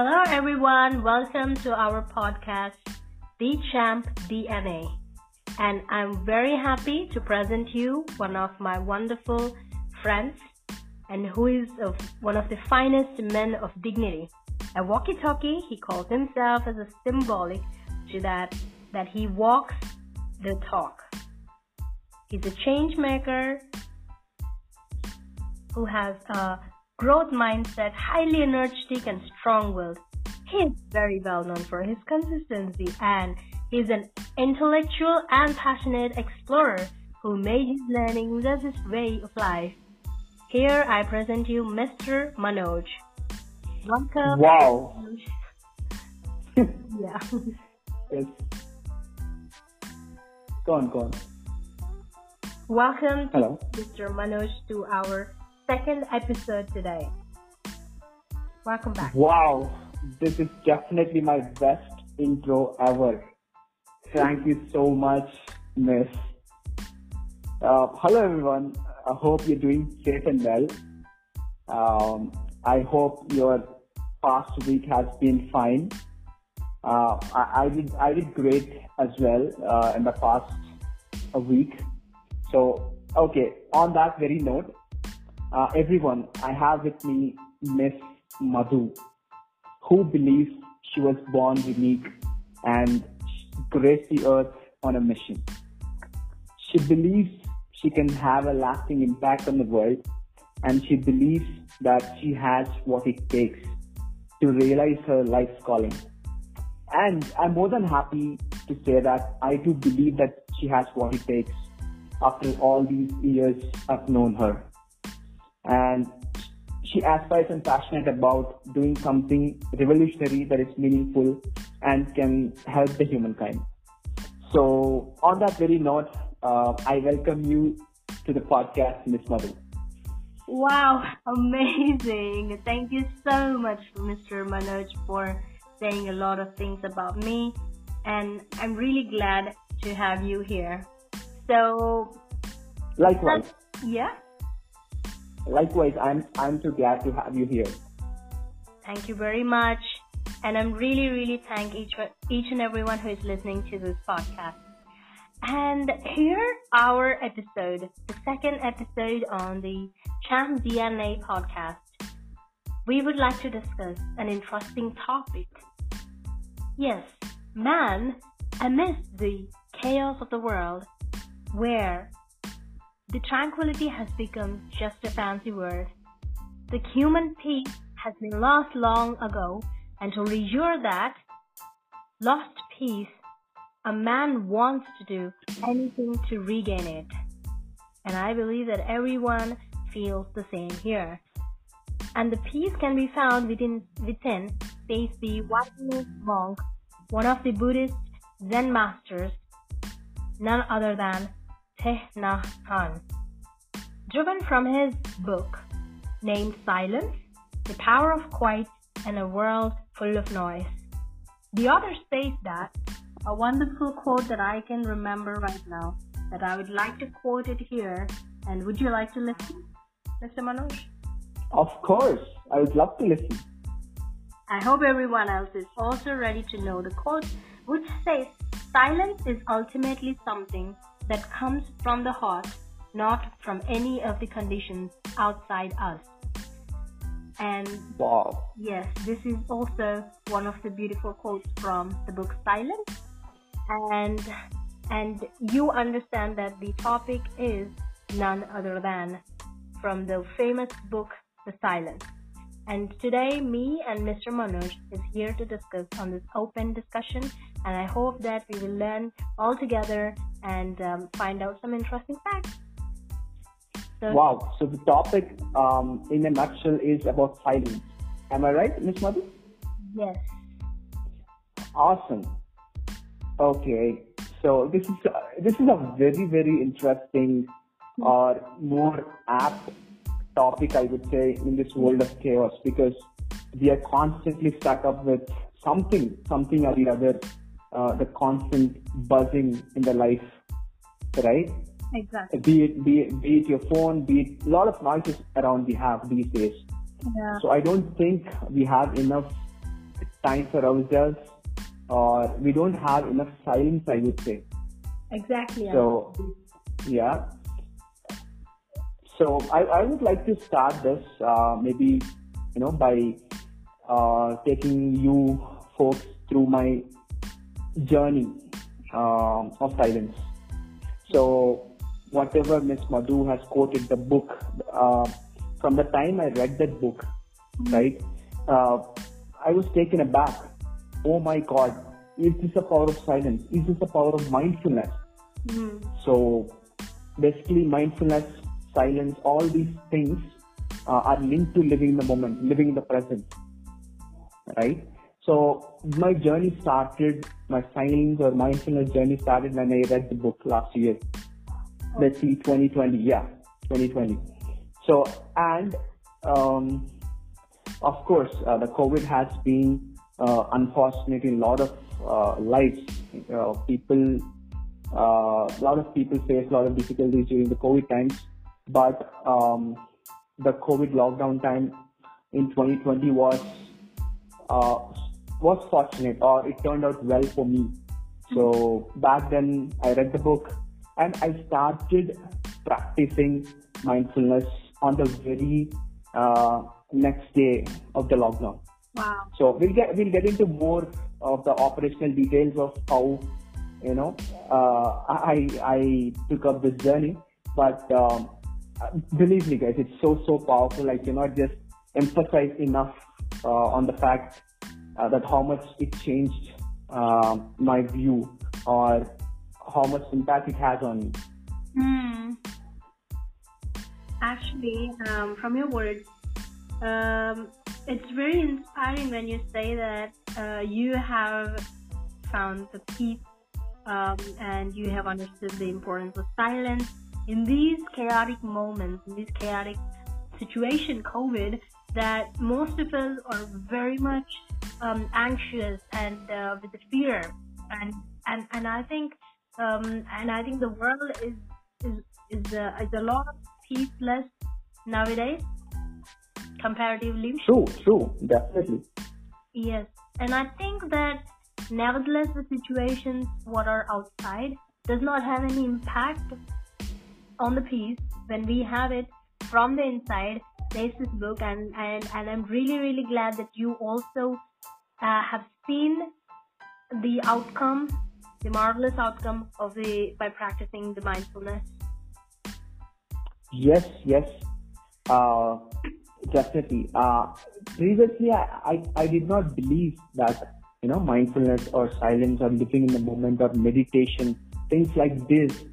Hello, everyone. Welcome to our podcast, The Champ DNA. And I'm very happy to present you one of my wonderful friends and who is of one of the finest men of dignity. A walkie-talkie, he calls himself as a symbolic to that that he walks the talk. He's a change maker who has a growth mindset, highly energetic and strong-willed. He is very well known for his consistency and he's an intellectual and passionate explorer who made his learning as his way of life. Here I present you Mr. Manoj. Welcome. Wow. yeah. Yes. Go on, go on. Welcome Hello. Mr. Manoj to our second episode today. Welcome back. Wow. This is definitely my best intro ever. Thank you so much, Miss. Uh, hello, everyone. I hope you're doing safe and well. Um, I hope your past week has been fine. Uh, I, I did I did great as well uh, in the past a week. So okay, on that very note, uh, everyone, I have with me Miss Madhu, who believes she was born unique and graced the earth on a mission. She believes she can have a lasting impact on the world, and she believes that she has what it takes to realize her life's calling. And I'm more than happy to say that I do believe that she has what it takes after all these years I've known her. And she aspires and passionate about doing something revolutionary that is meaningful and can help the humankind. So, on that very note, uh, I welcome you to the podcast, Miss Madhu. Wow, amazing. Thank you so much, Mr. Manoj, for saying a lot of things about me. And I'm really glad to have you here. So, Likewise, yeah, likewise, I'm I'm too glad to have you here. thank you very much. And I'm really, really thank each, each and everyone who is listening to this podcast. And here our episode, the second episode on the Champ DNA podcast. We would like to discuss an interesting topic. Yes, man, amidst the chaos of the world, where the tranquility has become just a fancy word, the human peace has been lost long ago, and to restore that lost peace, a man wants to do anything to regain it. And I believe that everyone feels the same here. And the peace can be found within, within says the Vietnamese monk, one of the Buddhist Zen masters, none other than Thich Nhat Hanh. Driven from his book named Silence, The Power of Quiet in a World Full of Noise. The author says that a wonderful quote that I can remember right now that I would like to quote it here. And would you like to listen, Mr. Manoj? Of course, I would love to listen. I hope everyone else is also ready to know the quote, which says, Silence is ultimately something that comes from the heart, not from any of the conditions outside us. And Wow. yes, this is also one of the beautiful quotes from the book Silence. And and you understand that the topic is none other than from the famous book The Silence. And today, me and Mr. Manoj is here to discuss on this open discussion, and I hope that we will learn all together and um, find out some interesting facts. So, Wow. So the topic, um, in a nutshell, is about silence. Am I right, Miss Madhu? yes, Awesome. Okay. So this is uh, this is a very very interesting or more apt topic, I would say, in this world of chaos because we are constantly stuck up with something, something or the other, uh, the constant buzzing in the life, right? exactly. Be it, be it, be it your phone, be it a lot of noises around we have these days. Yeah. So I don't think we have enough time for ourselves or we don't have enough silence, I would say. Exactly. So, yeah. So I, I would like to start this uh, maybe you know by uh, taking you folks through my journey uh, of silence. So whatever Miss Madhu has quoted the book uh, from the time I read that book, mm-hmm. right? Uh, I was taken aback. Oh my God, is this a power of silence? Is this a power of mindfulness? Mm-hmm. So basically, mindfulness, silence, all these things uh, are linked to living in the moment, living in the present, right? So my journey started, my silence or mindfulness journey started when I read the book last year. Let's see, 2020, yeah, 2020. So and um, of course, uh, the COVID has been uh, unfortunately a lot of uh, lives. Uh, people, uh, a lot of people face a lot of difficulties during the COVID times. But um, the COVID lockdown time in 2020 was uh, was fortunate, or it turned out well for me. So back then, I read the book and I started practicing mindfulness on the very uh, next day of the lockdown. Wow. So we'll get we'll get into more of the operational details of how you know uh, I I took up this journey, but um, believe me, guys, it's so so powerful. I cannot just emphasize enough uh, on the fact uh, that how much it changed uh, my view or how much impact it has on me. Hmm. Actually, um, from your words, um, it's very inspiring when you say that uh, you have found the peace um, and you have understood the importance of silence in these chaotic moments, in this chaotic situation, COVID, that most of us are very much um, anxious and uh, with the fear, and and and I think um, and I think the world is is is a, is a lot peaceless nowadays comparatively. True, true, definitely. Yes, and I think that nevertheless the situations what are outside does not have any impact on the peace when we have it from the inside there's this book and, and, and i'm really really glad that you also uh, have seen the outcome the marvelous outcome of the by practicing the mindfulness. Yes yes. Uh, definitely. Uh, previously I, I, I did not believe that you know mindfulness or silence or living in the moment or meditation things like this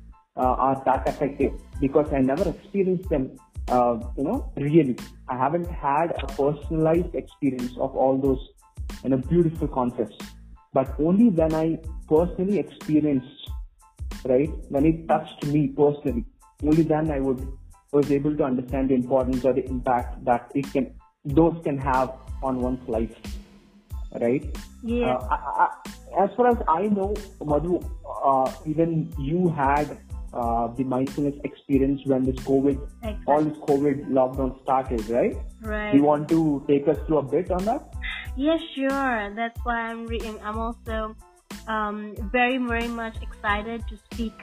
are that effective because I never experienced them, uh, you know, really. I haven't had a personalized experience of all those, you know, beautiful concepts. But only when I personally experienced, right, when it touched me personally, only then I would was able to understand the importance or the impact that it can, those can have on one's life, right? Yeah. Uh, I, I, as far as I know, Madhu, uh, even you had uh, the mindfulness experience when this COVID, exactly. all this COVID lockdown started, right? Right. Do you want to take us through a bit on that? Yes, sure. That's why I'm reading. I'm also um, very, very much excited to speak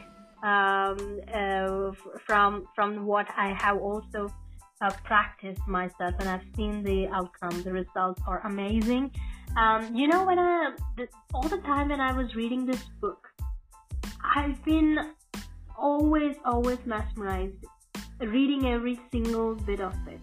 um, uh, from from what I have also uh, practiced myself, and I've seen the outcome. The results are amazing. Um, you know, when I the, all the time when I was reading this book, I've been always, always mesmerized reading every single bit of it.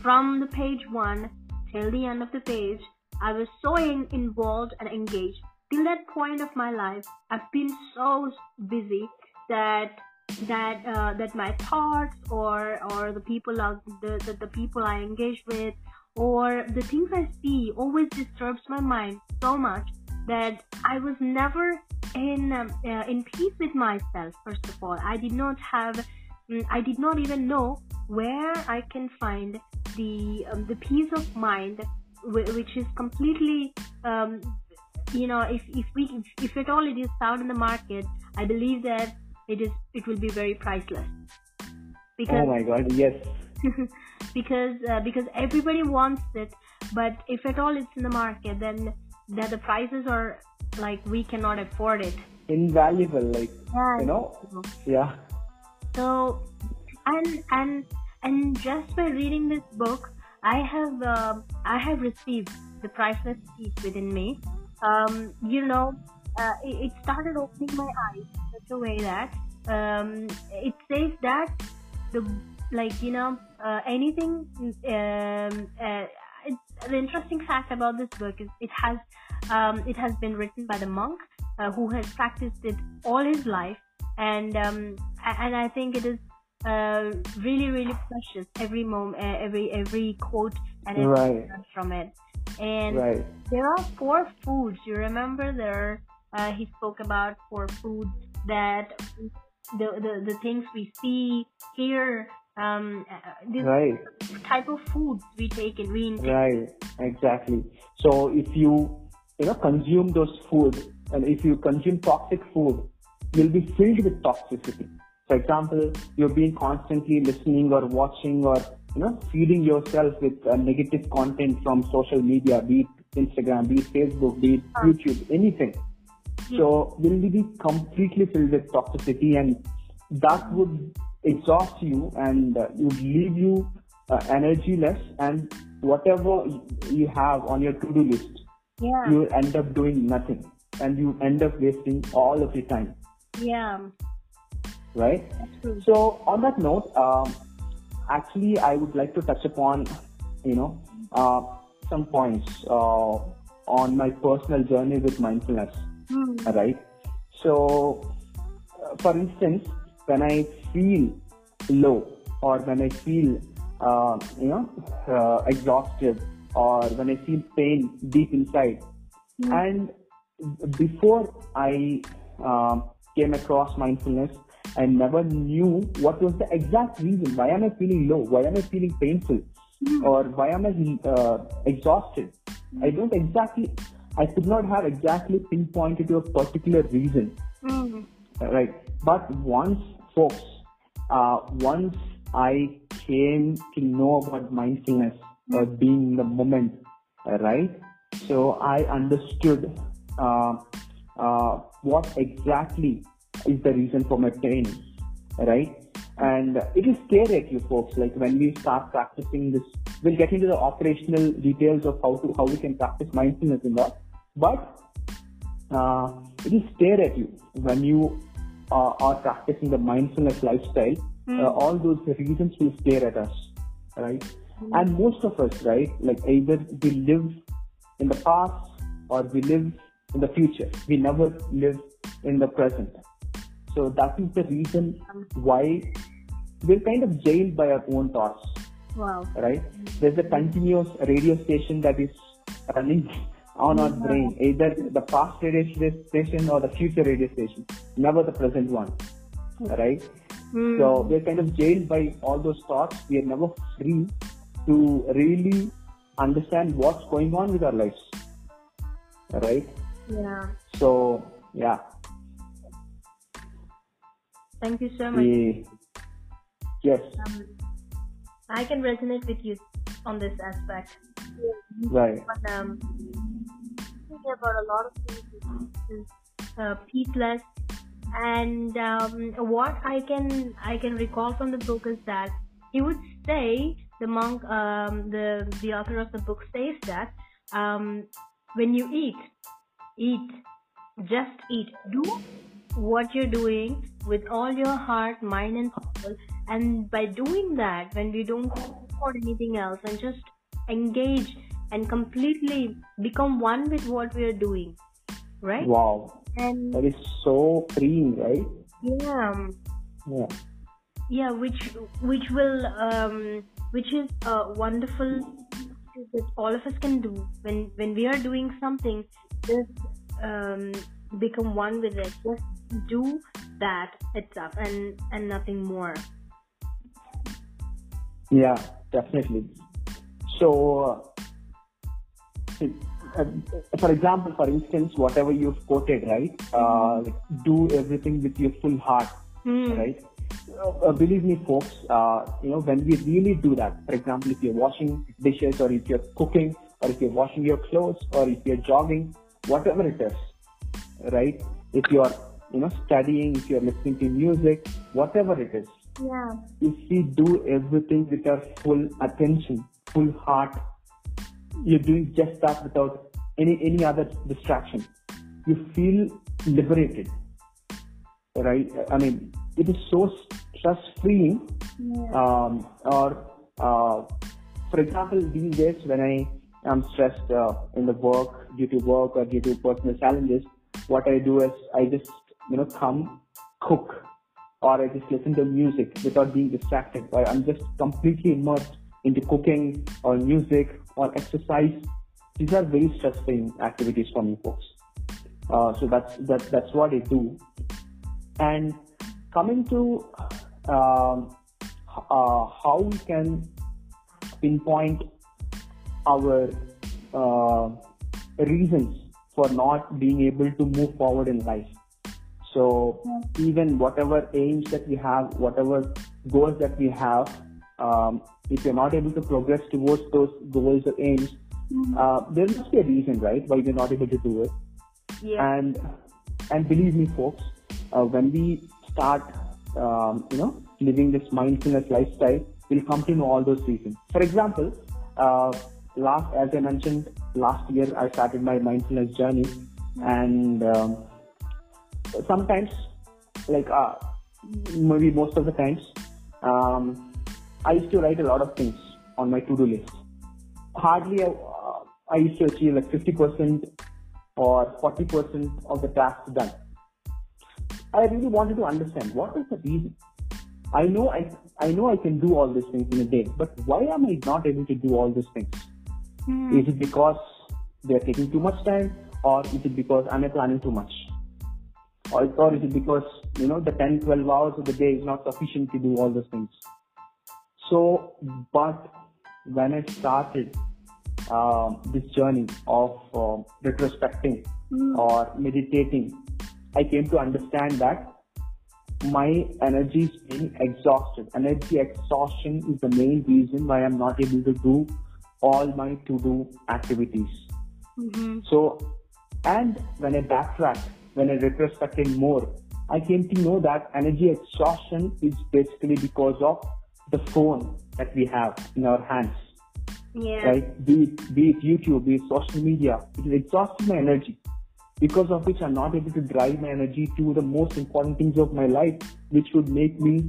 From the page one till the end of the page, I was so in- involved and engaged. Till that point of my life, I've been so busy that that uh, that my thoughts or or the people out the, the, the people I engage with or the things I see always disturbs my mind so much that I was never in um, uh, in peace with myself. First of all, I did not have, mm, I did not even know where I can find the um, the peace of mind, which is completely, um, you know, if if we if, if at all it is found in the market, I believe that it is it will be very priceless. Because, oh my God! Yes. because uh, because everybody wants it, but if at all it's in the market, then that the prices are like we cannot afford it. Invaluable, like Yeah. you know. Yeah. So, and and and just by reading this book, I have uh, I have received the priceless peace within me. Um, you know, uh, it, it started opening my eyes in such a way that um, it says that the like you know uh, anything. Um, uh, the interesting fact about this book is it has um, it has been written by the monk uh, who has practiced it all his life and um, and I think it is uh, really really precious every moment every every quote and every Right. from it and Right. there are four foods you remember there uh, he spoke about four foods that the the, the things we see hear um this Right. type of foods we take in we intake Right, exactly. So if you you know consume those food and if you consume toxic food, you'll be filled with toxicity. For example, you're being constantly listening or watching or you know feeding yourself with uh, negative content from social media, be it Instagram, be it Facebook, be it YouTube, anything. So you will you be completely filled with toxicity and that would exhaust you and uh, would leave you uh, energyless and whatever you have on your to-do list, yeah you end up doing nothing and you end up wasting all of your time, yeah right? So on that note, um, actually I would like to touch upon, you know, uh, some points uh, on my personal journey with mindfulness. Hmm. right? So, uh, for instance, when I feel low or when I feel, uh, you know, uh, exhausted or when I feel pain deep inside, and before I um, came across mindfulness, I never knew what was the exact reason. Why am I feeling low? Why am I feeling painful? Or why am I uh, exhausted? I don't exactly, I could not have exactly pinpointed to a particular reason, Hmm. right? But once, folks, uh, once I came to know about mindfulness or being in the moment, uh, right? So I understood uh, uh, what exactly is the reason for my pain, right? And it will stare at you, folks. Like when we start practicing this, we'll get into the operational details of how to how we can practice mindfulness and all. But uh, it at you when you uh, are practicing the mindfulness lifestyle. Uh, all those reasons will stare at us, right? And most of us, right, like either we live in the past or we live in the future. We never live in the present. So that is the reason why we're kind of jailed by our own thoughts wow right? There's a continuous radio station that is running on our brain, either the past radio station or the future radio station, never the present one, right? Hmm. So we're kind of jailed by all those thoughts. We are never free to really understand what's going on with our lives, right? yeah So yeah, thank you so much we yes, um, I can resonate with you on this aspect. Right, But um, thinking about a lot of things uh, peaceless, and um, what I can I can recall from the book is that he would say the monk, um, the the author of the book says that um, when you eat, eat, just eat, do what you're doing with all your heart, mind, and soul. And by doing that, when we don't support anything else and just engage and completely become one with what we are doing, right? wow, And that is so freeing, right? yeah, Yeah, yeah, which which will um, which is a wonderful that all of us can do when when we are doing something. Just um, become one with it. Just do that itself and and nothing more. Yeah, definitely. So, uh, uh, for example, for instance, whatever you've quoted, right? Uh, do everything with your full heart, Hmm. right? Uh, believe me, folks. Uh, you know, when we really do that, for example, if you're washing dishes or if you're cooking or if you're washing your clothes, or if you're jogging, whatever it is, right? If you're, you know, studying, if you're listening to music, whatever it is. Yeah. If we do everything with our full attention, full heart, you're doing just that without any any other distraction. You feel liberated, right? I mean, it is so stress free. Yeah. Um, or, uh, for example, these days when I am stressed uh, in the work due to work or due to personal challenges, what I do is I just you know come cook or I just listen to music without being distracted. I'm just completely immersed into cooking or music or exercise. These are very stress-free activities for me, folks. Uh, so that's that, that's what I do. And coming to um, uh, how we can pinpoint our uh, reasons for not being able to move forward in life. So even whatever aims that we have, whatever goals that we have, um, if you're not able to progress towards those goals or aims, uh, there must be a reason, right, why you're not able to do it. Yeah. And and believe me, folks, uh, when we start, um, you know, living this mindfulness lifestyle, we'll come to know all those reasons. For example, uh, last, as I mentioned, last year I started my mindfulness journey, and um, sometimes, like uh, maybe most of the times, um, I used to write a lot of things on my to-do list. Hardly, uh, I used to achieve like 50% or 40% of the tasks done. I really wanted to understand what is the reason. I know I I know I can do all these things in a day, but why am I not able to do all these things? Hmm. Is it because they are taking too much time, or is it because I'm planning too much? Or, or is it because you know the 10, 12 hours of the day is not sufficient to do all those things? So, but when I started um, this journey of um retrospecting Hmm. or meditating, I came to understand that my energy is being exhausted. Energy exhaustion is the main reason why I'm not able to do all my to-do activities. Mm-hmm. So, and when I backtracked, when I retrospected more, I came to know that energy exhaustion is basically because of the phone that we have in our hands, Yeah. right? Be it, be it YouTube, be it social media, it is exhausting my energy. Because of which I'm not able to drive my energy to the most important things of my life, which would make me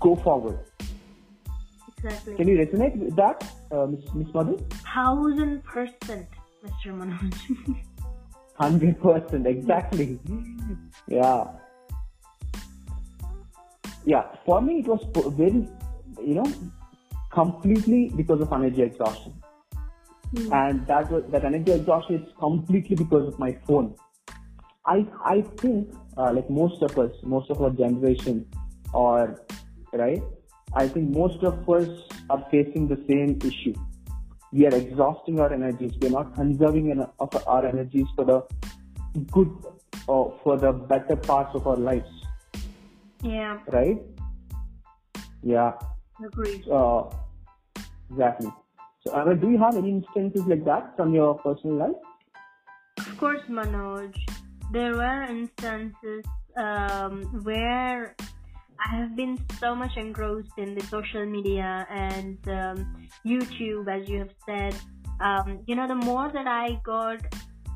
go forward. Exactly. Can you resonate with that, uh, Miss, Madhu? Thousand percent, Mr. Manoj. Hundred percent, exactly. Yeah, yeah. For me, it was very, you know, completely because of energy exhaustion, Hmm. and that was that energy exhaustion is completely because of my phone. I I think uh, like most of us, most of our generation, or right, I think most of us are facing the same issue. We are exhausting our energies. We are not conserving en- of our energies for the good or for the better parts of our lives, yeah. right? Yeah, Agreed. uh, exactly. So, Anna, do you have any instances like that from your personal life? Of course, Manoj. There were instances um, where I have been so much engrossed in the social media and um, YouTube, as you have said. Um, you know, the more that I got,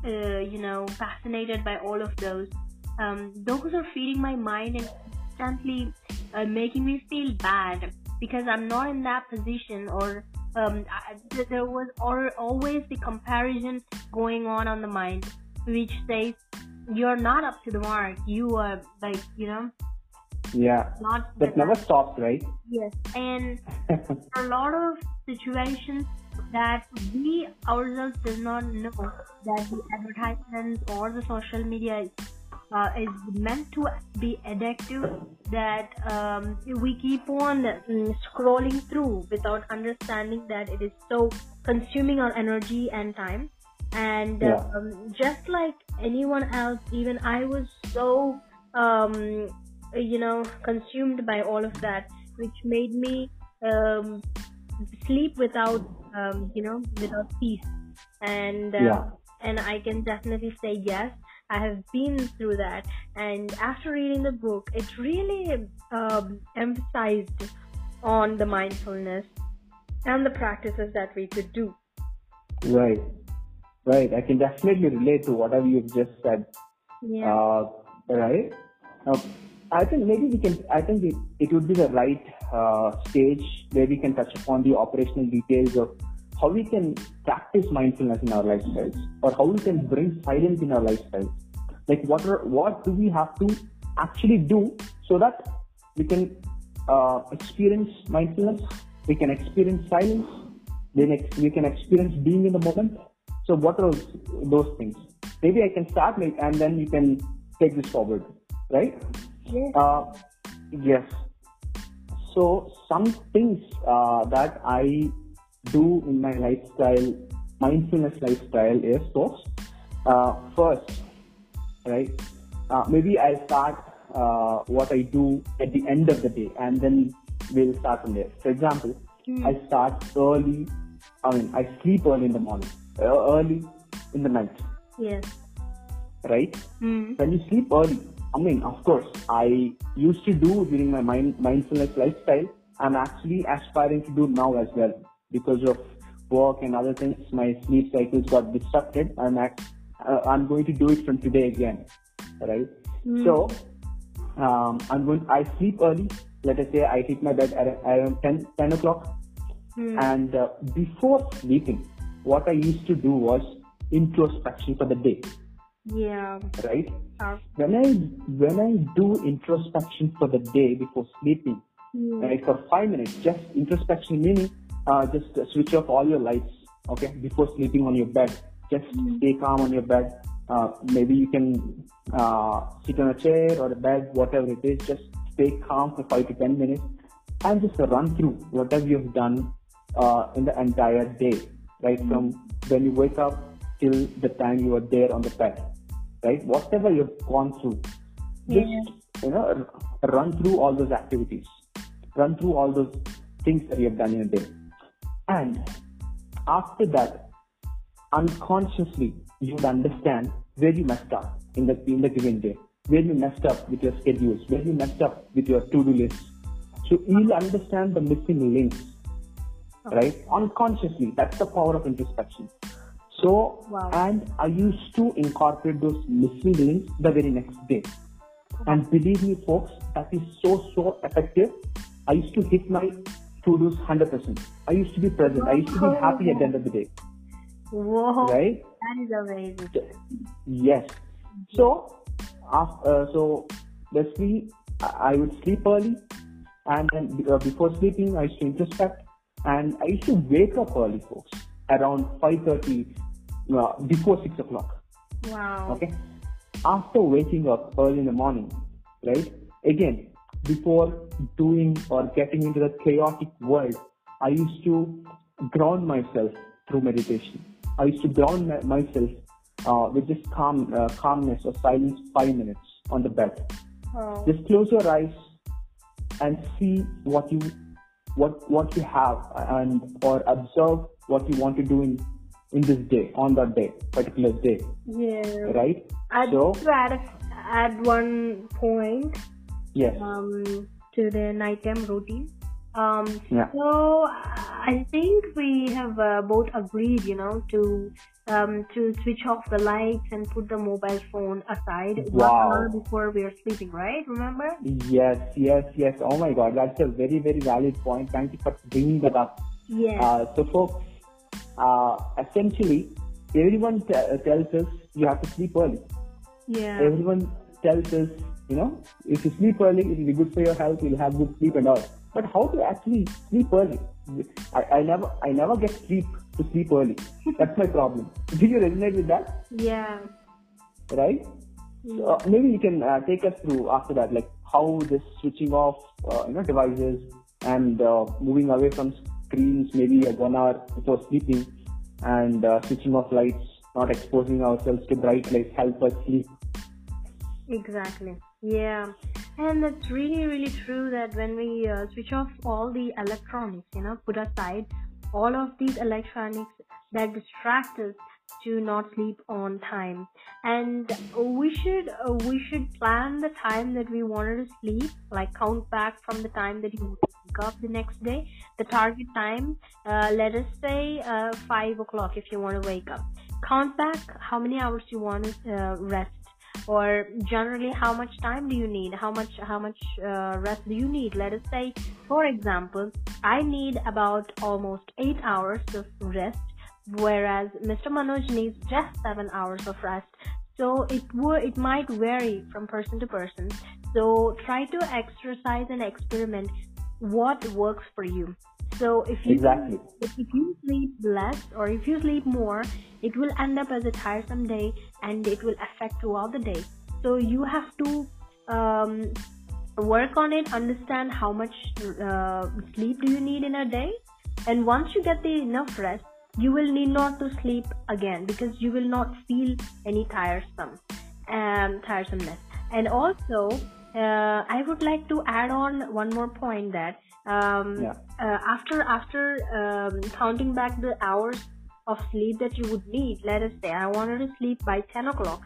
uh, you know, fascinated by all of those, um, those are feeding my mind and constantly uh, making me feel bad because I'm not in that position or um, I, th- there was al- always the comparison going on on the mind which says you're not up to the mark. You are like you know Yeah, not that never stops, right? yes. And a lot of situations that we ourselves do not know that the advertisements or the social media is, uh, is meant to be addictive that um, we keep on mm, scrolling through without understanding that it is so consuming our energy and time and Yeah. um, just like anyone else even i was so um, you know consumed by all of that which made me um, sleep without um, you know without peace and uh, Yeah. and I can definitely say yes. I have been through that, and after reading the book, it really um, emphasized on the mindfulness and the practices that we could do. Right. Right. I can definitely relate to whatever you've just said. Yeah. Uh, right. Uh, I think maybe we can. I think it, it would be the right uh, stage where we can touch upon the operational details of how we can practice mindfulness in our lifestyles, or how we can bring silence in our lifestyles. Like what are, what do we have to actually do so that we can uh, experience mindfulness, we can experience silence, then we can experience being in the moment. So what are those, those things? Maybe I can start like, and then you can take this forward, right? yes. Uh, yes. So some things uh, that I do in my lifestyle, mindfulness lifestyle is folks. Uh, first, right? Uh, maybe I'll start uh, what I do at the end of the day, and then we'll start from there. For example, Hmm. I start early. I mean, I sleep early in the morning, uh, early in the night, Yes. right? Mm. when you sleep early, I mean, of course, I used to do during my mind, mindfulness lifestyle. I'm actually aspiring to do now as well because of work and other things. My sleep cycles got disrupted. I'm act, uh, I'm going to do it from today again, right? Mm. So, um, I'm going. I sleep early. Let us say I hit my bed at around 10, 10 o'clock. Mm. And uh, before sleeping, what I used to do was introspection for the day, Yeah. right? Uh, when I when I do introspection for the day before sleeping, mm. right, for five minutes, just introspection meaning uh, just uh, switch off all your lights, okay, before sleeping on your bed. Just stay calm on your bed. Uh, maybe you can uh, sit on a chair or a bed, whatever it is. Just stay calm for five to ten minutes and just run through whatever you've done uh, in the entire day, right, from when you wake up till the time you are there on the bed right? Whatever you've gone through, just you know, run through all those activities, run through all those things that you have done in a day, and after that, unconsciously you would understand where you messed up in the in the given day, where you messed up with your schedules, where you messed up with your to-do list. So you'll understand the missing links, right? Unconsciously, that's the power of introspection. So, Wow. and I used to incorporate those missing links the very next day. And believe me, folks, that is so, so effective. I used to hit my to-dos 100%. I used to be present. I used to be happy at the end of the day, Whoa. right? That is amazing. Yes. So, after, uh, so basically, I I would sleep early, and then uh, before sleeping, I used to introspect, and I used to wake up early, folks, around 5:30, uh, before six o'clock. Wow. Okay. After waking up early in the morning, right? Again, before doing or getting into the chaotic world, I used to ground myself through meditation. I used to ground myself uh, with just calm, uh, calmness or silence, five minutes on the bed. Oh. Just close your eyes and see what you what what you have and or observe what you want to do in in this day on that day particular day Yeah. right I'd so add, add one point yes um, to the nighttime routine. Um, Yeah. So I think we have uh, both agreed, you know, to um, to switch off the lights and put the mobile phone aside one hour before we are sleeping, right? Remember? Yes, yes, yes. Oh my God, that's a very, very valid point. Thank you for bringing that up. Yes. Uh, so, folks, uh, essentially, everyone t- tells us you have to sleep early. yeah. Everyone tells us, you know, if you sleep early, it will be good for your health. You'll have good sleep and all. But how to actually sleep early? I, I never, I never get sleep to sleep early. That's my problem. Do you resonate with that? Yeah. Right? So, uh, maybe you can uh, take us through after that, like how this switching off, uh, you know, devices and uh, moving away from screens, maybe like one hour before sleeping, and uh, switching off lights, not exposing ourselves to bright lights, help us sleep. Exactly. Yeah. And it's really, really true that when we uh, switch off all the electronics, you know, put aside all of these electronics that distract us to not sleep on time. And we should uh, we should plan the time that we wanted to sleep like count back from the time that you wake up the next day. The target time uh, let us say uh, 5 o'clock if you want to wake up. Count back how many hours you want to uh, rest or generally how much time do you need how much how much uh, rest do you need let us say for example i need about almost 8 hours of rest whereas Mr. Manoj needs just seven hours of rest. So it would it might vary from person to person. So try to exercise and experiment what works for you. So if you exactly. if you sleep less or if you sleep more, it will end up as a tiresome day and it will affect throughout the day. So you have to um, work on it, understand how much uh, sleep do you need in a day, and once you get the enough rest, you will need not to sleep again because you will not feel any tiresome um, tiresomeness and also uh, i would like to add on one more point that um, yeah. Uh, after after um, counting back the hours of sleep that you would need let us say i wanted to sleep by 10 o'clock.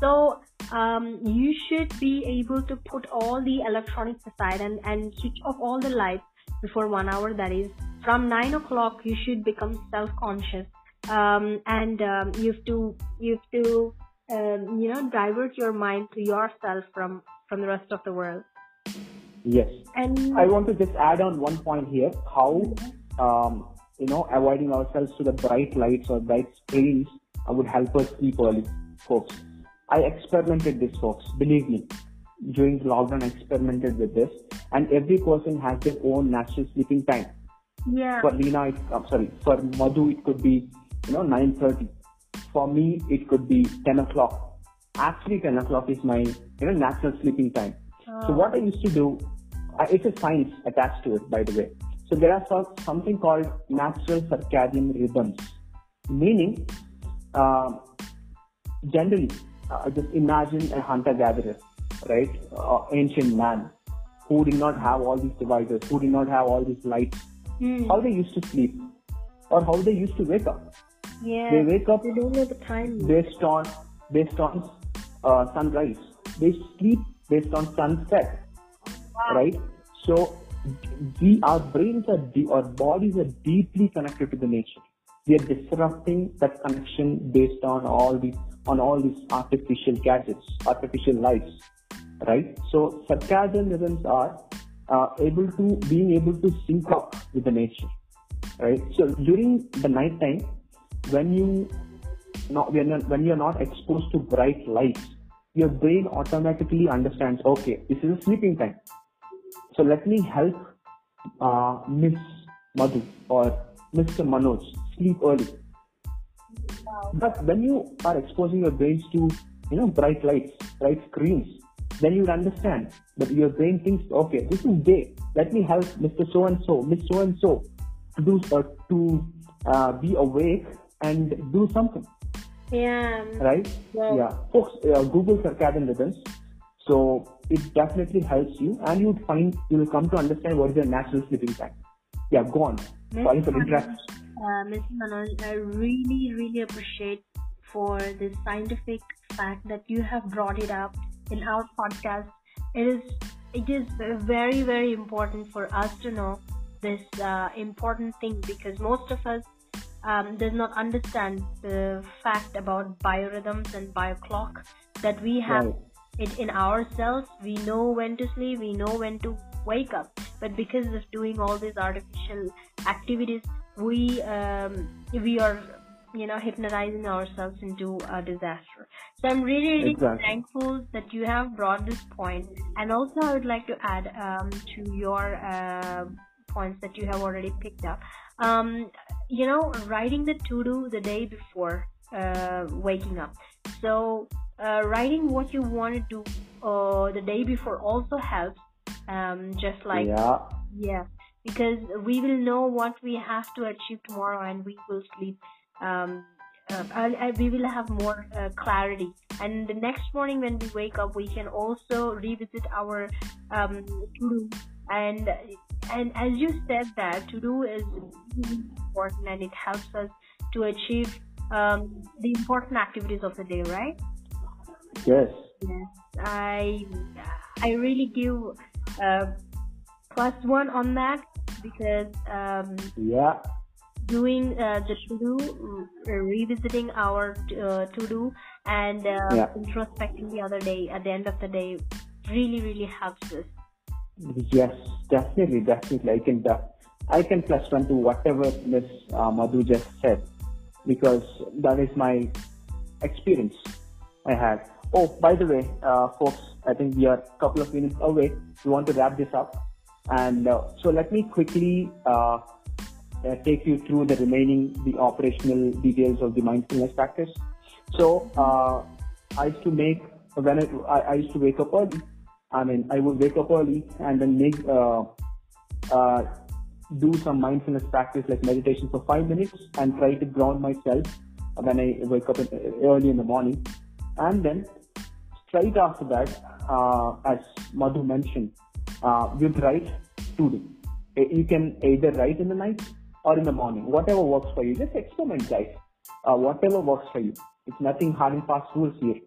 So um, you should be able to put all the electronics aside and, and switch off all the lights before one hour that is from 9 o'clock you should become self-conscious. Um, and um, you have to you have to um, you know divert your mind to yourself from from the rest of the world yes. And i want to just add on one point here. How um, you know avoiding ourselves to the bright lights or bright screens would help us sleep early folks. I experimented this folks. Believe me during the lockdown I experimented with this. And every person has their own natural sleeping time. Yeah. For Lena, it, I'm sorry, for Madhu, it could be, you know, 9.30. For me, it could be 10 o'clock. Actually, 10 o'clock is my, you know, natural sleeping time. So what I used to do, it's a science attached to it, by the way. So there are some, something called natural circadian rhythms, meaning, uh, generally, uh, just imagine a hunter-gatherer, right? Uh, ancient man who did not have all these devices, who did not have all these lights Hmm. how they used to sleep or how they used to wake up. yeah They wake up they don't know the time based on based on uh, sunrise. They sleep based on sunset, Wow. right? So we our brains are de- our bodies are deeply connected to the nature. We are disrupting that connection based on all these on all these artificial gadgets, artificial lights, right? So circadian rhythms are uh, able to being able to sync up with the nature, right? So during the night time, when you not when you're, when you're not exposed to bright lights, your brain automatically understands. Okay, this is a sleeping time. So let me help uh, Miss Madhu or Mr. Manoj sleep early. But when you are exposing your brains to you know bright lights, bright screens, then you understand that your brain thinks, okay, this is day. Let me help Mr. So and so, Miss So and so to do uh, to uh, be awake and do something, yeah right? Well- yeah, folks, uh, Google circadian rhythms. So it definitely helps you, and you'd find you will come to understand what is your natural sleeping time. Yeah, go on. Sorry for the interruption. uh, Ms. Manoj, I really, really appreciate for this scientific fact that you have brought it up in our podcast. It is, it is very, very important for us to know this uh, important thing because most of us um, does not understand the fact about biorhythms and bioclock that we have Right. it in ourselves. We know when to sleep, we know when to wake up, but because of doing all these artificial activities, we um, we are you know hypnotizing ourselves into a disaster. So I'm really really Exactly. thankful that you have brought this point. and also I would like to add um, to your uh, points that you have already picked up. Um, you know, writing the to do the day before uh, waking up. So uh, writing what you want to do uh, the day before also helps. Um, just like yeah, yeah, because we will know what we have to achieve tomorrow, and we will sleep. Um, uh, and- and we will have more uh, clarity. And the next morning when we wake up, we can also revisit our um, to-do and and as you said that to do is important and it helps us to achieve um, the important activities of the day right? Yes. Yes. I i really give uh, plus one on that because um, yeah. doing uh, the to do revisiting our uh, to do and uh, Yeah. introspecting the other day at the end of the day really really helps us Yes, definitely, definitely. I can, I can plus one to whatever Miss uh, Madhu just said, because that is my experience I had. Oh, by the way, uh, folks, I think we are a couple of minutes away. We want to wrap this up, and uh, so let me quickly uh, uh, take you through the remaining, the operational details of the mindfulness practice. So uh, I used to make when I, I, I used to wake up early. I mean, I would wake up early and then make uh, uh, do some mindfulness practice like meditation for five minutes and try to ground myself when I wake up in, early in the morning. And then straight after that, uh, as Madhu mentioned, uh, we'd write to do. You can either write in the night or in the morning, whatever works for you. Just experiment, guys. Uh, whatever works for you. It's nothing hard and fast rules here,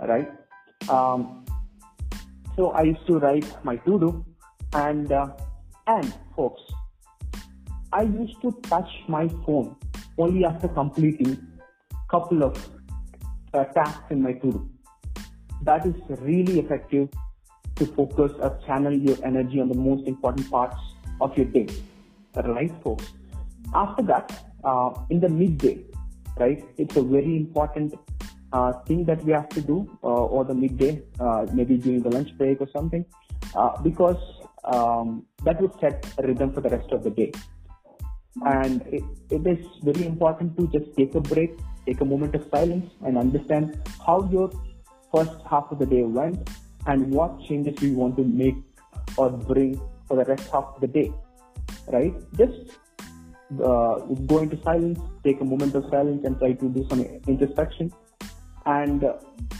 right? Um, so I used to write my to do, and uh, and folks, I used to touch my phone only after completing a couple of uh, tasks in my to do. That is really effective to focus or channel your energy on the most important parts of your day. Right, folks? After that, uh, in the midday, right, it's a very important uh, thing that we have to do, uh, or the midday, uh, maybe during the lunch break or something, uh, because um, that would set a rhythm for the rest of the day. And it, it is very important to just take a break, take a moment of silence, and understand how your first half of the day went and what changes you want to make or bring for the rest half of the day. Right? Just uh, go into silence, take a moment of silence, and try to do some introspection and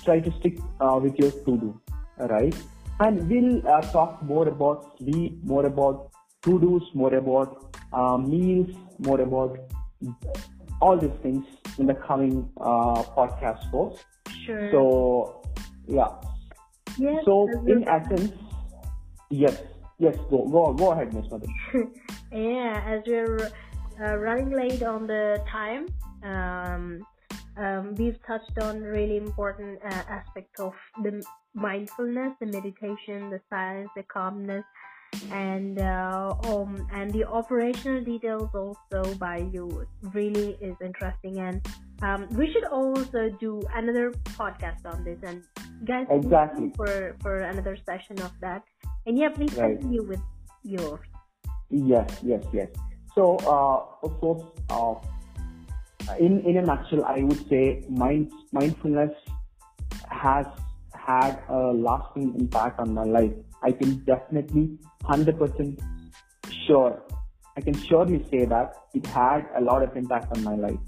try to stick uh, with your to do. Right? And we'll uh, talk more about sleep, more about to dos, more about uh, meals, more about all these things in the coming uh, podcast, folks. sure So, yeah. yes, So, in essence, yes, yes, go, go, go ahead, Miss Madhu. yeah, as we're uh, running late on the time, um, um, we've touched on really important uh, aspects of the mindfulness, the meditation, the silence, the calmness, and uh, um, and the operational details also by you really is interesting. And um, we should also do another podcast on this. And guys, Exactly. for for another session of that. And yeah, please Right. continue with yours. Yes, yes, yes. So, uh, of course, uh, in in a nutshell, I would say mind mindfulness has had a lasting impact on my life. I can definitely, hundred percent sure, I can surely say that it had a lot of impact on my life,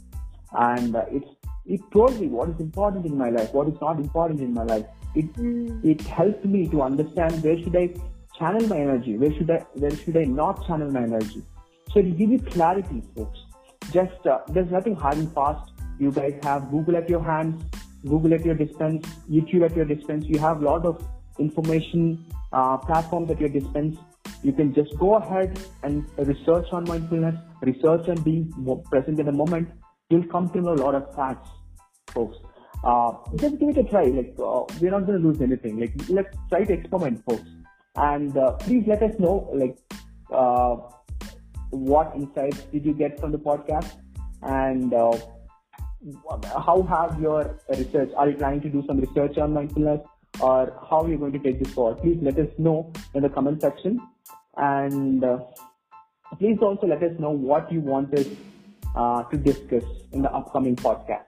and uh, it's it told me what is important in my life, what is not important in my life. It it helped me to understand where should I channel my energy, where should I where should I not channel my energy. So it give you clarity, folks, just uh, there's nothing hard and fast. You guys have Google at your hands, Google at your dispense, YouTube at your dispense. You have a lot of information uh, platforms at your dispense. You can just go ahead and research on mindfulness, research on being present in the moment. You'll come to know a lot of facts, folks. Uh, just give it a try. Like uh, we're not going to lose anything. Like let's try to experiment, folks. And uh, please let us know, like, uh, what insights did you get from the podcast, and uh, how have your research? Are you planning to do some research on mindfulness, or how are you going to take this forward? Please let us know in the comment section, and uh, please also let us know what you wanted uh, to discuss in the upcoming podcast.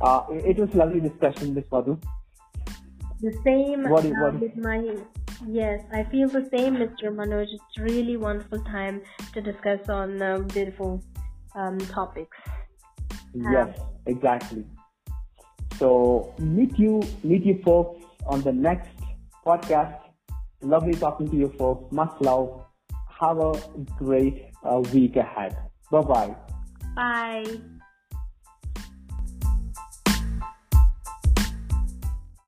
Uh, it it was a lovely discussion, Ms. Madhu. The same What is- uh, what is- with my yes, I feel the same, Mr. Manoj. It's really wonderful time to discuss on um, beautiful um, topics. Yes, exactly. So meet you, meet you folks on the next podcast. Lovely talking to you folks. Much love. Have a great uh, week ahead. Bye-bye. Bye.